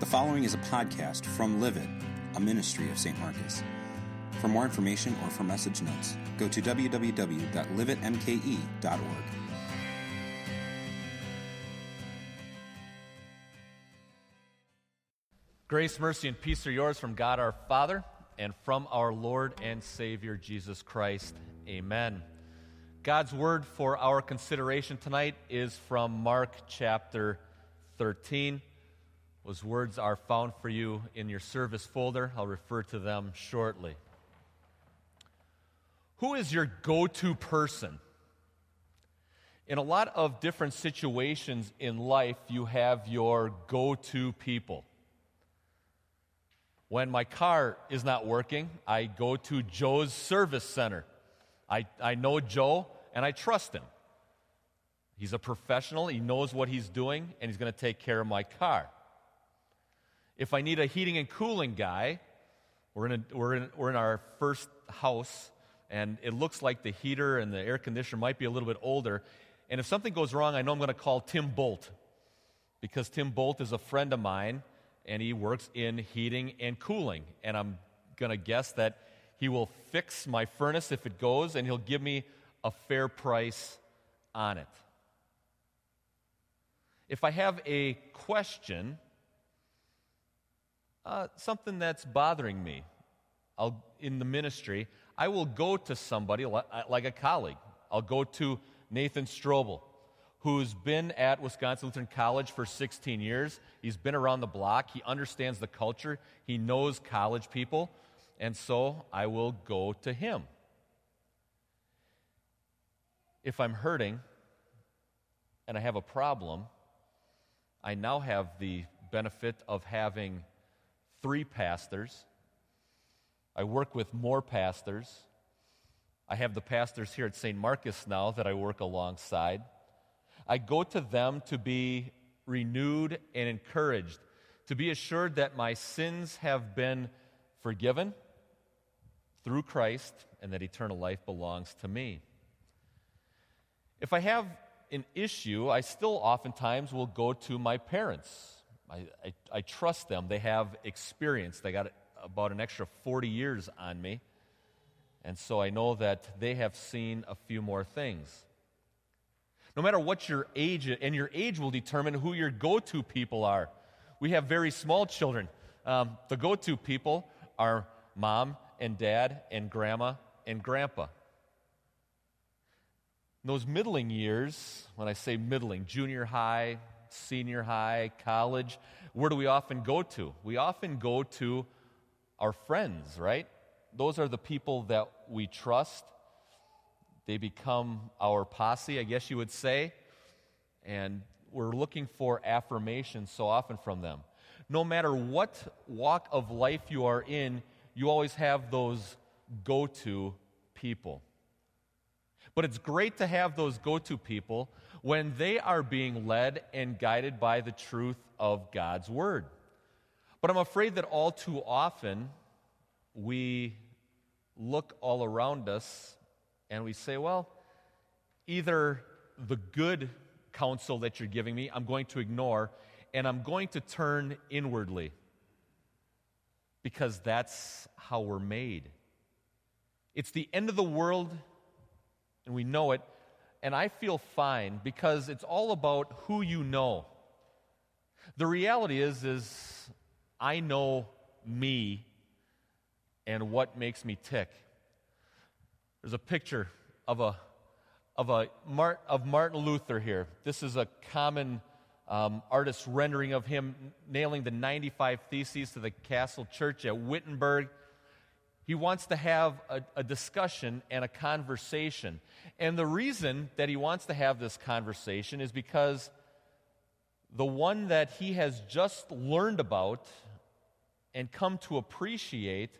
The following is a podcast from Live It, a ministry of St. Marcus. For more information or for message notes, go to www.liveitmke.org. Grace, mercy, and peace are yours from God our Father and from our Lord and Savior Jesus Christ. Amen. God's word for our consideration tonight is from Mark chapter 13. Those words are found for you in your service folder. I'll refer to them shortly. Who is your go to person? In a lot of different situations in life, you have your go to people. When my car is not working, I go to Joe's service center. I, I know Joe and I trust him. He's a professional, he knows what he's doing, and he's going to take care of my car. If I need a heating and cooling guy, we're in, a, we're, in, we're in our first house, and it looks like the heater and the air conditioner might be a little bit older. And if something goes wrong, I know I'm going to call Tim Bolt because Tim Bolt is a friend of mine and he works in heating and cooling. And I'm going to guess that he will fix my furnace if it goes, and he'll give me a fair price on it. If I have a question, uh, something that's bothering me I'll, in the ministry, I will go to somebody like a colleague. I'll go to Nathan Strobel who's been at Wisconsin Lutheran College for 16 years. He's been around the block. He understands the culture. He knows college people. And so I will go to him. If I'm hurting and I have a problem, I now have the benefit of having three pastors. I work with more pastors. I have the pastors here at St. Marcus now that I work alongside. I go to them to be renewed and encouraged, to be assured that my sins have been forgiven through Christ and that eternal life belongs to me. If I have an issue, I still oftentimes will go to my parents. I, I, I trust them. They have experience. They got about an extra 40 years on me. And so I know that they have seen a few more things. No matter what your age, and your age will determine who your go to people are. We have very small children. Um, the go to people are mom and dad and grandma and grandpa. In those middling years, when I say middling, junior high, senior high, college, where do we often go to? We often go to our friends, right? Those are the people that we trust they become our posse, I guess you would say, and we're looking for affirmation so often from them. No matter what walk of life you are in, you always have those go to people. But it's great to have those go to people when they are being led and guided by the truth of God's Word. But I'm afraid that all too often we look all around us and we say, well, either the good counsel that you're giving me, I'm going to ignore, and I'm going to turn inwardly because that's how we're made. It's the end of the world, and we know it, and I feel fine because it's all about who you know. The reality is is I know me and what makes me tick. There's a picture of a of a Mart, of Martin Luther here. This is a common um, artist rendering of him nailing the 95 Theses to the castle church at Wittenberg. He wants to have a, a discussion and a conversation. And the reason that he wants to have this conversation is because the one that he has just learned about and come to appreciate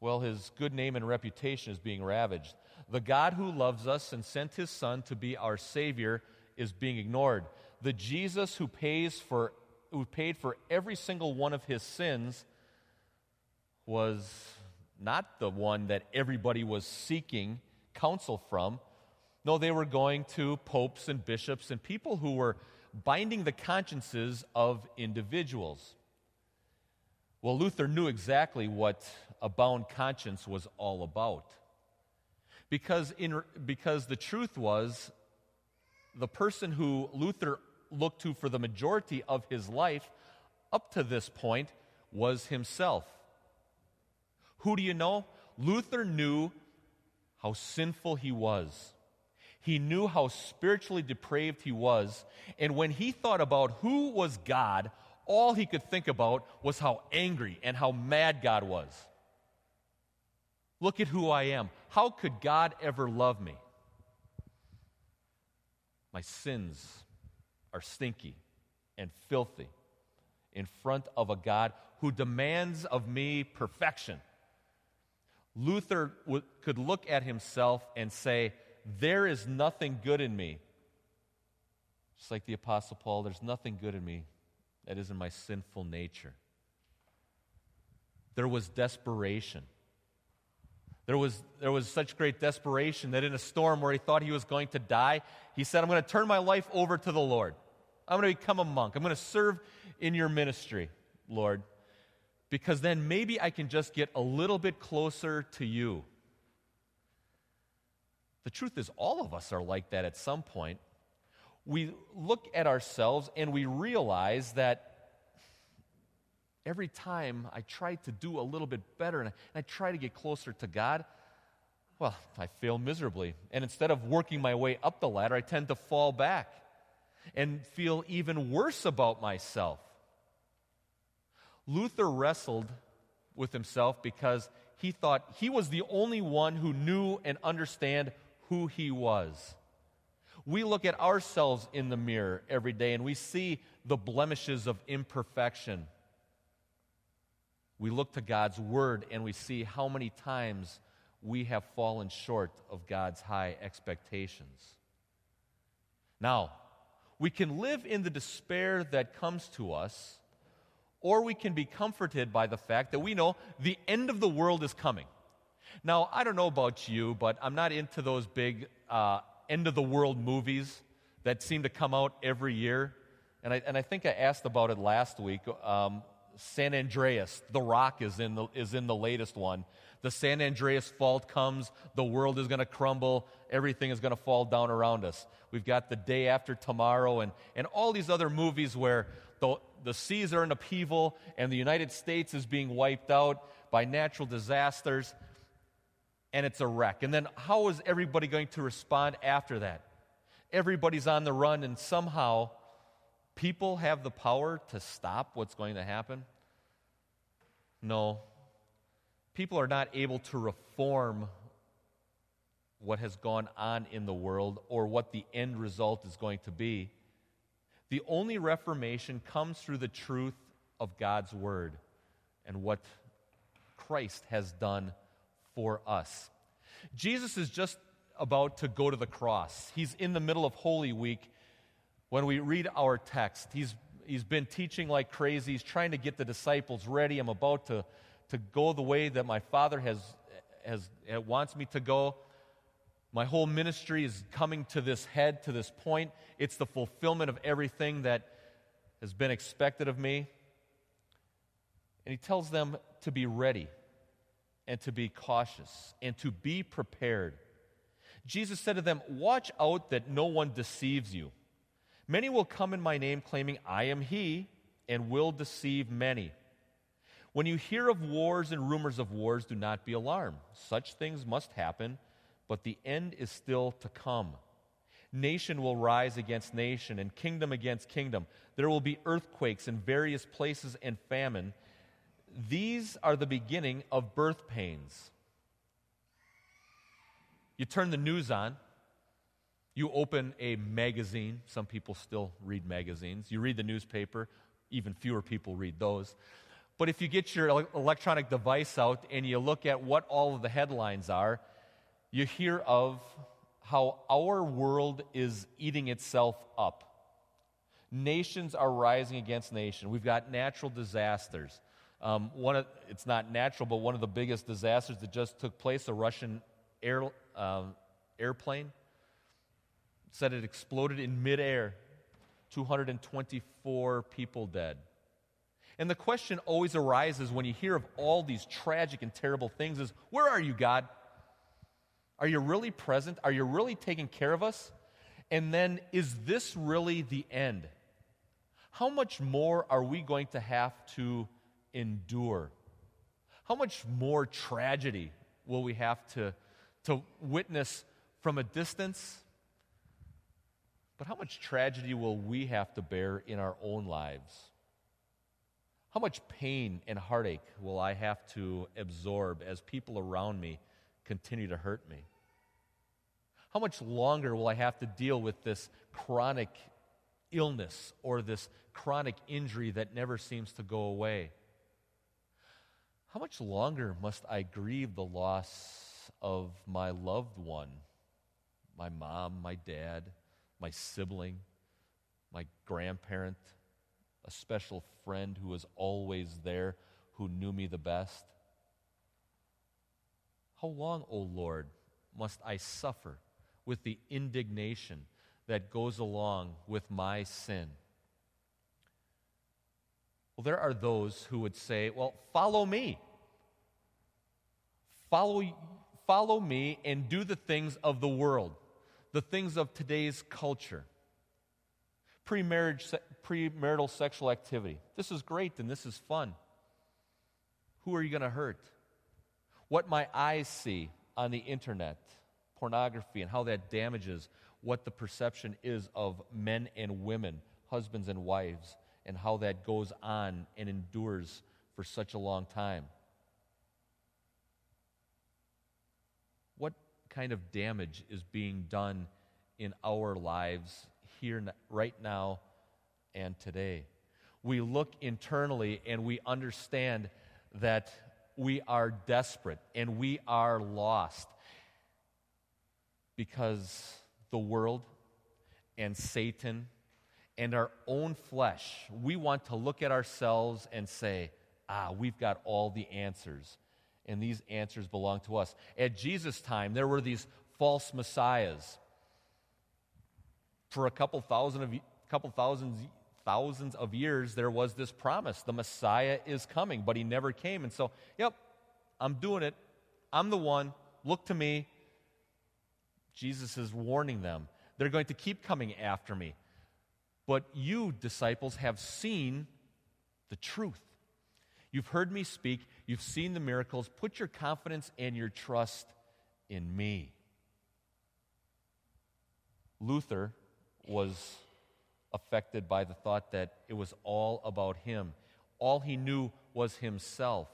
well, his good name and reputation is being ravaged. The God who loves us and sent his Son to be our Savior is being ignored. The Jesus who pays for who paid for every single one of his sins was not the one that everybody was seeking counsel from. No, they were going to popes and bishops and people who were binding the consciences of individuals. Well, Luther knew exactly what a bound conscience was all about. Because, in, because the truth was, the person who Luther looked to for the majority of his life up to this point was himself. Who do you know? Luther knew how sinful he was. He knew how spiritually depraved he was. And when he thought about who was God, all he could think about was how angry and how mad God was. Look at who I am. How could God ever love me? My sins are stinky and filthy in front of a God who demands of me perfection. Luther w- could look at himself and say, There is nothing good in me. Just like the Apostle Paul, there's nothing good in me that is in my sinful nature. There was desperation. There was, there was such great desperation that in a storm where he thought he was going to die, he said, I'm going to turn my life over to the Lord. I'm going to become a monk. I'm going to serve in your ministry, Lord, because then maybe I can just get a little bit closer to you. The truth is, all of us are like that at some point. We look at ourselves and we realize that every time I try to do a little bit better and I, try to get closer to God, well, I fail miserably. And instead of working my way up the ladder, I tend to fall back and feel even worse about myself. Luther wrestled with himself because he thought he was the only one who knew and understand who he was. We look at ourselves in the mirror every day and we see the blemishes of imperfection. We look to God's word and we see how many times we have fallen short of God's high expectations. Now, we can live in the despair that comes to us, or we can be comforted by the fact that we know the end of the world is coming. Now, I don't know about you, but I'm not into those big uh, end of the world movies that seem to come out every year. And I, and I think I asked about it last week. Um, San Andreas, The Rock is in the, is in the latest one. The San Andreas fault comes, the world is going to crumble, everything is going to fall down around us. We've got The Day After Tomorrow and, and all these other movies where the, the seas are in upheaval and the United States is being wiped out by natural disasters and it's a wreck. And then how is everybody going to respond after that? Everybody's on the run, and somehow people have the power to stop what's going to happen? No. People are not able to reform what has gone on in the world or what the end result is going to be. The only reformation comes through the truth of God's word and what Christ has done for us. Jesus is just about to go to the cross. He's in the middle of Holy Week when we read our text. He's, he's been teaching like crazy. He's trying to get the disciples ready. I'm about to, to go the way that my Father has, has, wants me to go. My whole ministry is coming to this head, to this point. It's the fulfillment of everything that has been expected of me. And he tells them to be ready and to be cautious and to be prepared. Jesus said to them, Watch out that no one deceives you. Many will come in my name, claiming, I am he, and will deceive many. When you hear of wars and rumors of wars, do not be alarmed. Such things must happen, but the end is still to come. Nation will rise against nation, and kingdom against kingdom. There will be earthquakes in various places and famine these are the beginning of birth pains. You turn the news on, you open a magazine. Some people still read magazines. You read the newspaper, even fewer people read those. But if you get your electronic device out and you look at what all of the headlines are, you hear of how our world is eating itself up. Nations are rising against nation. We've got natural disasters. Um, one of, it's not natural, but one of the biggest disasters that just took place, a Russian air, uh, airplane said it exploded in midair, 224 people dead. And the question always arises when you hear of all these tragic and terrible things is where are you, God? Are you really present? Are you really taking care of us? And then, is this really the end? How much more are we going to have to endure? How much more tragedy will we have to, to witness from a distance? But how much tragedy will we have to bear in our own lives? How much pain and heartache will I have to absorb as people around me continue to hurt me? How much longer will I have to deal with this chronic illness or this chronic injury that never seems to go away? How much longer must I grieve the loss of my loved one, my mom, my dad, my sibling, my grandparent, a special friend who was always there, who knew me the best? How long, O Lord, must I suffer with the indignation that goes along with my sin? Well, there are those who would say, well, follow me. Follow, follow me and do the things of the world, the things of today's culture pre-marriage, premarital sexual activity. This is great and this is fun. Who are you going to hurt? What my eyes see on the internet, pornography, and how that damages what the perception is of men and women, husbands and wives, and how that goes on and endures for such a long time. What kind of damage is being done in our lives here, right now, and today. We look internally and we understand that we are desperate and we are lost because the world and Satan and our own flesh, we want to look at ourselves and say, ah, we've got all the answers. And these answers belong to us. At Jesus' time, there were these false messiahs for a couple thousand of couple thousands thousands of years there was this promise. The messiah is coming but he never came. And so yep i'm doing it. I'm the one. Look to me. Jesus is warning them. They're going to keep coming after me. But you disciples have seen the truth. You've heard me speak. You've seen the miracles. Put your confidence and your trust in me. Luther was affected by the thought that it was all about him. All he knew was himself.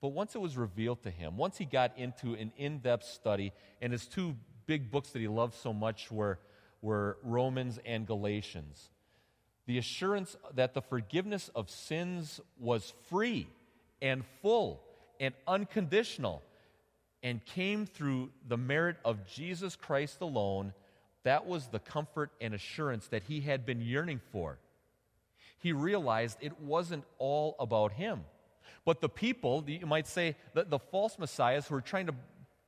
But once it was revealed to him, once he got into an in depth study, and his two big books that he loved so much were, were Romans and Galatians, the assurance that the forgiveness of sins was free and full and unconditional and came through the merit of Jesus Christ alone, that was the comfort and assurance that he had been yearning for. He realized it wasn't all about him. But the people, you might say, the, the false messiahs who were trying to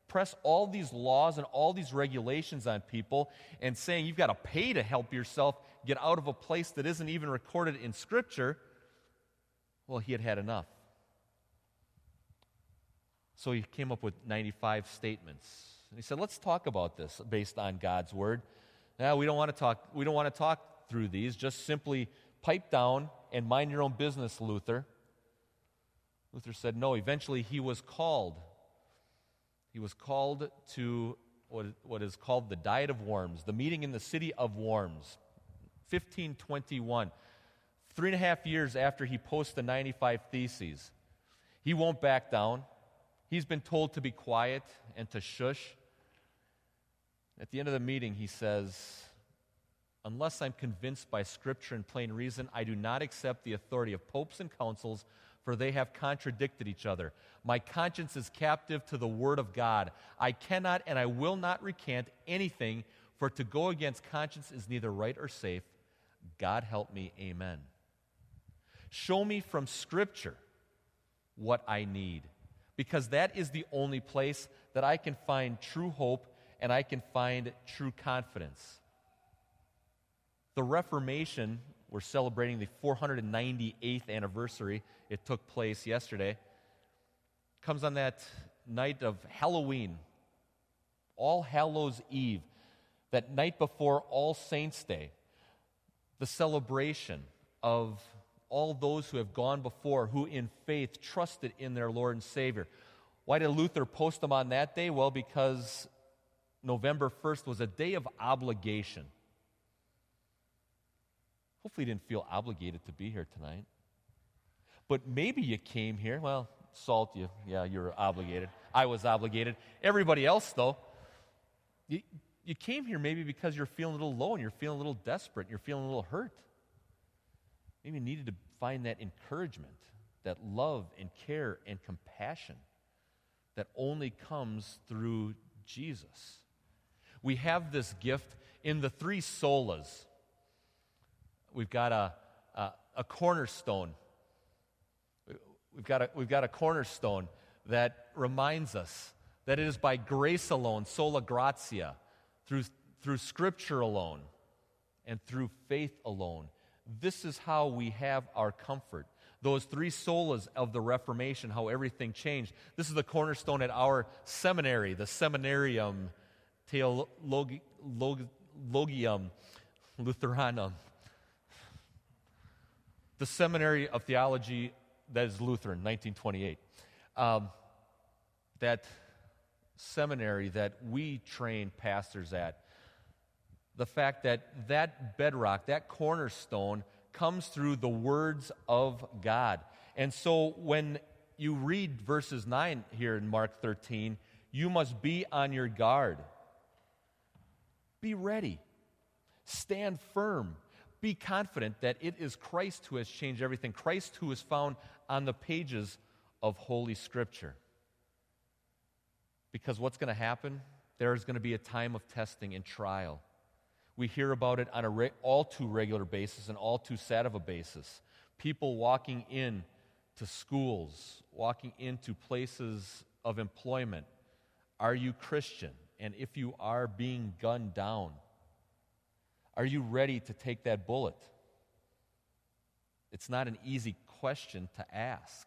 press all these laws and all these regulations on people and saying you've got to pay to help yourself get out of a place that isn't even recorded in Scripture, well, he had had enough. So he came up with 95 statements. He said, let's talk about this based on God's word. Now, we don't want to talk, we don't want to talk through these. Just simply pipe down and mind your own business, Luther. Luther said, no. Eventually, he was called. He was called to what, what is called the Diet of Worms, the meeting in the city of Worms, 1521. Three and a half years after he posted the 95 Theses. He won't back down. He's been told to be quiet and to shush. At the end of the meeting, he says, Unless I'm convinced by Scripture and plain reason, I do not accept the authority of popes and councils, for they have contradicted each other. My conscience is captive to the Word of God. I cannot and I will not recant anything, for to go against conscience is neither right or safe. God help me, amen. Show me from Scripture what I need because that is the only place that I can find true hope and I can find true confidence. The Reformation, we're celebrating the 498th anniversary. It took place yesterday. Comes on that night of Halloween, All Hallows Eve, that night before All Saints' Day, the celebration of all those who have gone before, who in faith trusted in their Lord and Savior. Why did Luther post them on that day? Well, because November 1st was a day of obligation. Hopefully, you didn't feel obligated to be here tonight. But maybe you came here. Well, Salt, you, yeah, you're obligated. I was obligated. Everybody else, though, you, you came here maybe because you're feeling a little low and you're feeling a little desperate and you're feeling a little hurt. Maybe you needed to find that encouragement, that love and care and compassion that only comes through Jesus. We have this gift in the three solas. We've got a, a, a cornerstone We've got, a, we've got a cornerstone that reminds us that it is by grace alone, sola gratia, through, through scripture alone, and through faith alone. This is how we have our comfort. Those three solas of the Reformation, how everything changed. This is the cornerstone at our seminary, the Seminarium Theologium Lutheranum. The Seminary of Theology that is Lutheran, 1928. Um, that seminary that we train pastors at, the fact that that bedrock, that cornerstone, comes through the words of God. And so when you read verses 9 here in Mark 13, you must be on your guard. Be ready. Stand firm. Be confident that it is Christ who has changed everything, Christ who is found on the pages of Holy Scripture. Because what's going to happen? There is going to be a time of testing and trial. We hear about it on a re- all too regular basis and all too sad of a basis. People walking in to schools, walking into places of employment. Are you Christian? And if you are being gunned down, are you ready to take that bullet? It's not an easy question to ask.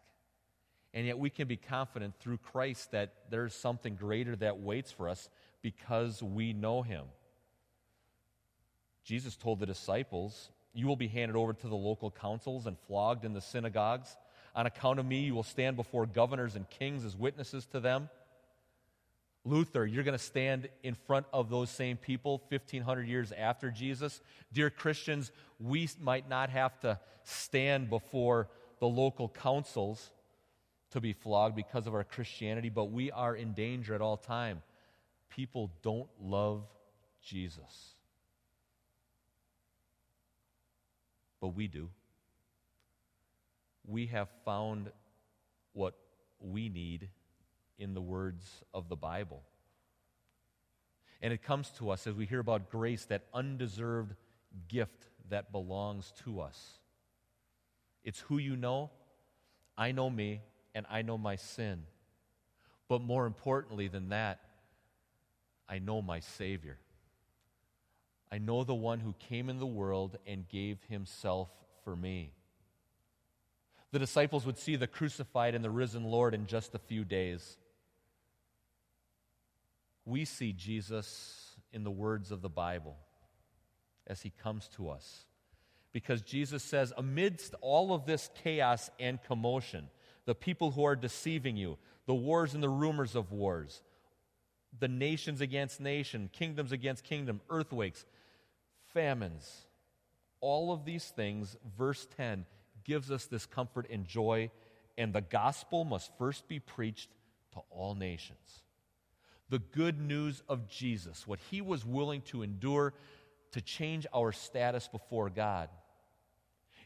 And yet we can be confident through Christ that there's something greater that waits for us because we know him. Jesus told the disciples, You will be handed over to the local councils and flogged in the synagogues. On account of me, you will stand before governors and kings as witnesses to them. Luther, you're going to stand in front of those same people 1,500 years after Jesus. Dear Christians, we might not have to stand before the local councils to be flogged because of our Christianity, but we are in danger at all time. People don't love Jesus. But we do. We have found what we need in the words of the Bible. And it comes to us as we hear about grace, that undeserved gift that belongs to us. It's who you know. I know me, and I know my sin. But more importantly than that, I know my Savior. I know the one who came in the world and gave himself for me. The disciples would see the crucified and the risen Lord in just a few days. We see Jesus in the words of the Bible as he comes to us because Jesus says, amidst all of this chaos and commotion, the people who are deceiving you, the wars and the rumors of wars, the nations against nation, kingdoms against kingdom, earthquakes, famines, all of these things, verse 10 gives us this comfort and joy, and the gospel must first be preached to all nations. The good news of Jesus, what he was willing to endure to change our status before God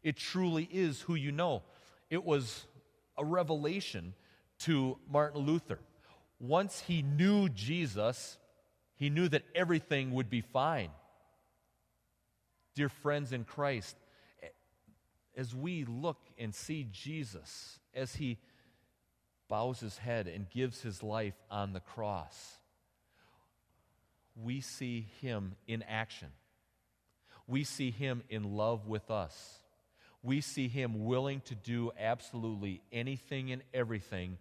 it truly is who you know. It was a revelation to Martin Luther. Once he knew Jesus, he knew that everything would be fine. Dear friends in Christ, as we look and see Jesus, as he bows his head and gives his life on the cross, we see him in action. we see Him in love with us. We see Him willing to do absolutely anything and everything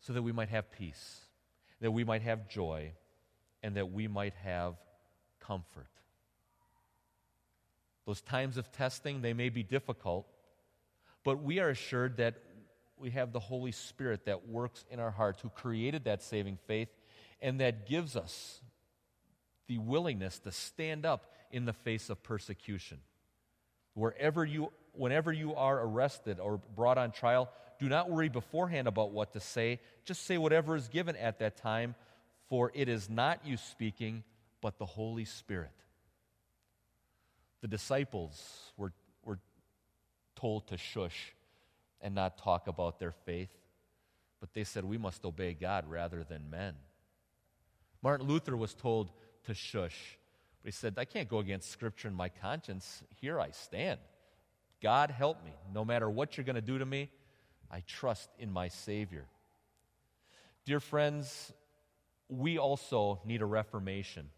so that we might have peace, that we might have joy, and that we might have comfort. Those times of testing, they may be difficult, but we are assured that we have the Holy Spirit that works in our hearts, who created that saving faith, and that gives us the willingness to stand up in the face of persecution. Wherever you, whenever you are arrested or brought on trial, do not worry beforehand about what to say. Just say whatever is given at that time, for it is not you speaking, but the Holy Spirit. The disciples were, were told to shush and not talk about their faith, but they said, We must obey God rather than men. Martin Luther was told to shush, but he said, I can't go against Scripture and my conscience. Here I stand. God help me. No matter what you're going to do to me, I trust in my Savior. Dear friends, we also need a reformation.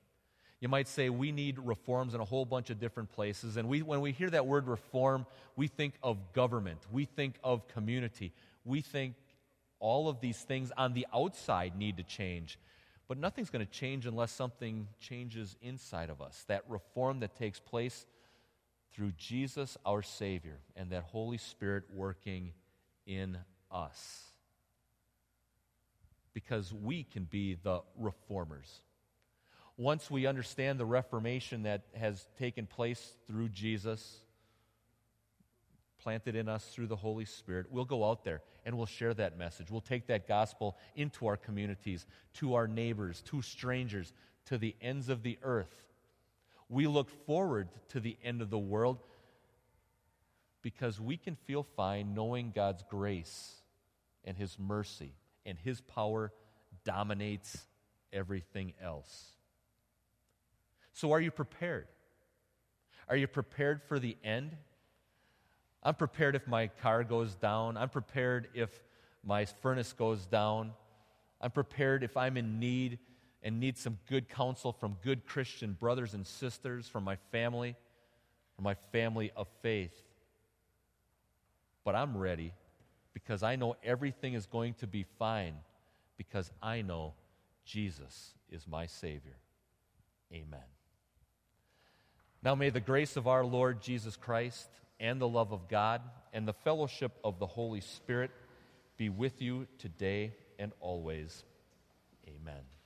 You might say we need reforms in a whole bunch of different places. And we, when we hear that word reform, we think of government, we think of community, we think all of these things on the outside need to change. But nothing's going to change unless something changes inside of us. That reform that takes place through Jesus, our Savior, and that Holy Spirit working in us. Because we can be the reformers once we understand the reformation that has taken place through Jesus, planted in us through the Holy Spirit, we'll go out there and we'll share that message. We'll take that gospel into our communities, to our neighbors, to strangers, to the ends of the earth. We look forward to the end of the world because we can feel fine knowing God's grace and His mercy and His power dominates everything else. So, are you prepared? Are you prepared for the end? I'm prepared if my car goes down. I'm prepared if my furnace goes down. I'm prepared if I'm in need and need some good counsel from good Christian brothers and sisters, from my family, from my family of faith. But I'm ready because I know everything is going to be fine because I know Jesus is my Savior. Amen. Now may the grace of our Lord Jesus Christ and the love of God and the fellowship of the Holy Spirit be with you today and always. Amen.